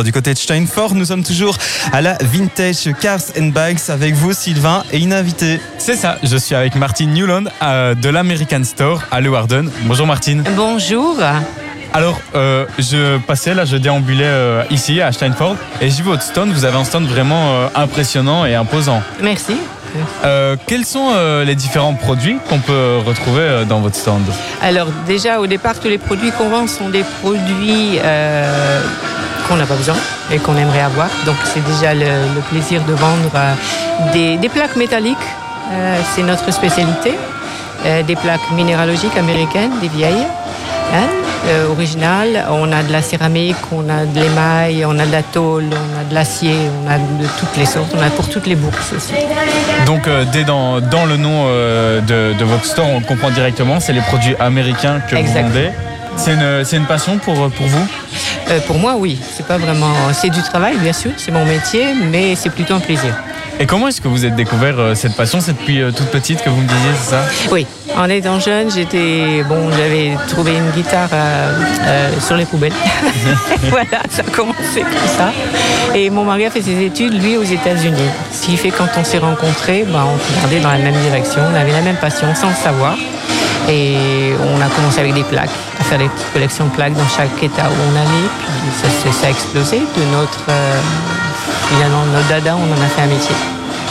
Du côté de Steinfort, nous sommes toujours à la Vintage Cars and Bikes avec vous, Sylvain, et une invitée. C'est ça, je suis avec Martine Newland euh, de l'American Store à Leeuwarden. Bonjour Martine. Bonjour. Alors, euh, je passais là, je déambulais euh, ici à Steinfort et j'ai vu votre stand. Vous avez un stand vraiment euh, impressionnant et imposant. Merci. Euh, quels sont euh, les différents produits qu'on peut retrouver euh, dans votre stand? Alors déjà au départ tous les produits qu'on vend sont des produits euh, qu'on n'a pas besoin et qu'on aimerait avoir. Donc c'est déjà le, le plaisir de vendre euh, des, des plaques métalliques. Euh, c'est notre spécialité. Euh, des plaques minéralogiques américaines, des vieilles. hein, euh, originales. On a de la céramique, on a de l'émail, on a de la tôle, on a de l'acier, on a de toutes les sortes. On a pour toutes les bourses aussi. Donc, dès dans, dans le nom de, de votre store, on comprend directement, c'est les produits américains que Exact. vous vendez. C'est une, une passion pour, pour vous? Euh, pour moi, oui. C'est pas vraiment. C'est du travail, bien sûr. C'est mon métier, mais c'est plutôt un plaisir. Et comment est-ce que vous avez découvert euh, cette passion C'est depuis euh, toute petite que vous me disiez, c'est ça? Oui. En étant jeune, j'étais bon. J'avais trouvé une guitare euh, sur les poubelles. voilà, ça a commencé comme ça. Et mon mari a fait ses études, lui, aux États-Unis. Ce qui fait que quand on s'est rencontrés, bah, on regardait dans la même direction. On avait la même passion, sans le savoir. Et on a commencé avec des plaques, à faire des petites collections de plaques dans chaque état où on allait. Puis ça, a explosé. De notre, euh, finalement, notre dada, on en a fait un métier.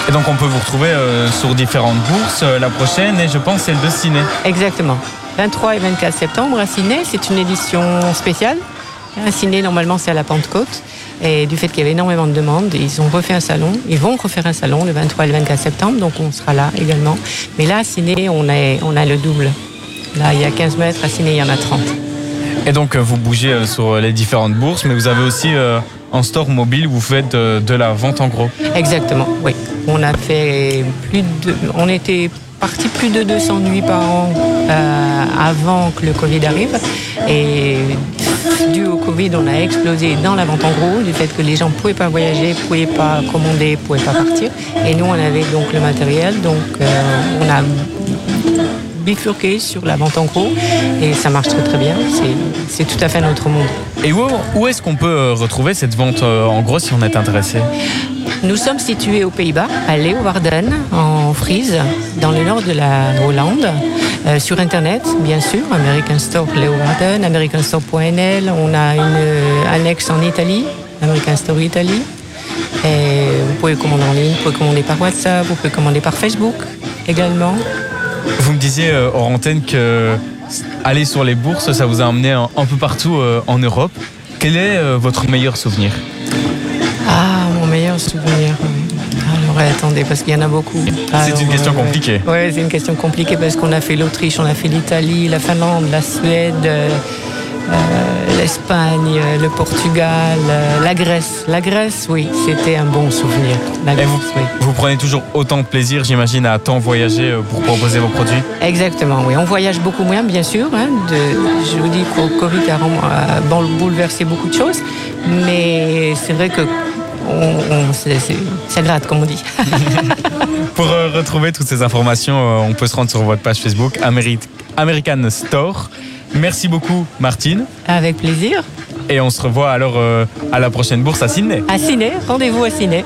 Et donc on peut vous retrouver euh, sur différentes bourses. Euh, la prochaine, et je pense, c'est le de ciné. Exactement. 23 et 24 septembre à Ciné, c'est une édition spéciale. À Ciné, normalement, c'est à la Pentecôte. Et du fait qu'il y avait énormément de demandes, ils ont refait un salon. Ils vont refaire un salon le 23 et le 24 septembre, donc on sera là également. Mais là, à Ciné, on a, on a le double. Là, il y a 15 mètres, à Ciné, il y en a 30. Et donc euh, vous bougez euh, sur les différentes bourses, mais vous avez aussi euh, un store mobile où vous faites euh, de la vente en gros. Exactement, oui. On a fait plus de. On était parti plus de 200 nuits par an euh, avant que le Covid arrive. Et dû au Covid, on a explosé dans la vente en gros, du fait que les gens ne pouvaient pas voyager, ne pouvaient pas commander, ne pouvaient pas partir. Et nous, on avait donc le matériel, donc euh, on a bifurqué sur la vente en gros et ça marche très très bien. C'est- tout à fait notre monde. Et où, où est-ce qu'on peut euh, retrouver cette vente euh, en gros si on est intéressé? Nous sommes situés aux Pays-Bas, à Leeuwarden, en Frise, dans le nord de la Hollande. Euh, sur Internet, bien sûr, American Store Leeuwarden, americanstore.nl. On a une euh, annexe en Italie, American Store Italie. Et vous pouvez commander en ligne, vous pouvez commander par WhatsApp, vous pouvez commander par Facebook également. Vous me disiez euh, hors antenne que aller sur les bourses, ça vous a emmené un, un peu partout euh, en Europe. Quel est euh, votre meilleur souvenir? Ah, mon meilleur souvenir. Alors attendez, parce qu'il y en a beaucoup. C'est une question compliquée. Oui, c'est une question compliquée parce qu'on a fait l'Autriche, on a fait l'Italie, la Finlande, la Suède, euh, l'Espagne, euh, le Portugal, euh, la Grèce. La Grèce, oui, c'était un bon souvenir. La Grèce, vous, oui. vous prenez toujours autant de plaisir, j'imagine, à tant voyager euh, pour proposer vos produits? Exactement, oui. On voyage beaucoup moins, bien sûr. hein, de- je vous dis qu'au Covid a, bouleversé beaucoup de choses, mais c'est vrai que on- on- ça gratte, comme on dit. Pour euh, retrouver toutes ces informations, euh, on peut se rendre sur votre page Facebook Ameri- American Store. Merci beaucoup Martine Avec plaisir. et on se revoit alors euh, à la prochaine bourse à Sydney. À Ciné, rendez-vous à Ciné.